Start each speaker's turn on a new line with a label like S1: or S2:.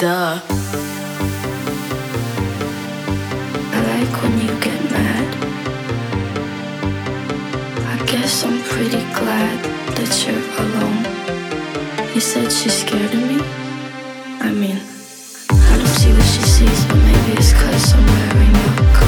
S1: Duh. I like when you get mad. I guess I'm pretty glad that you're alone. You said she's scared of me? I mean, I don't see what she sees, but maybe it's cause I'm wearing your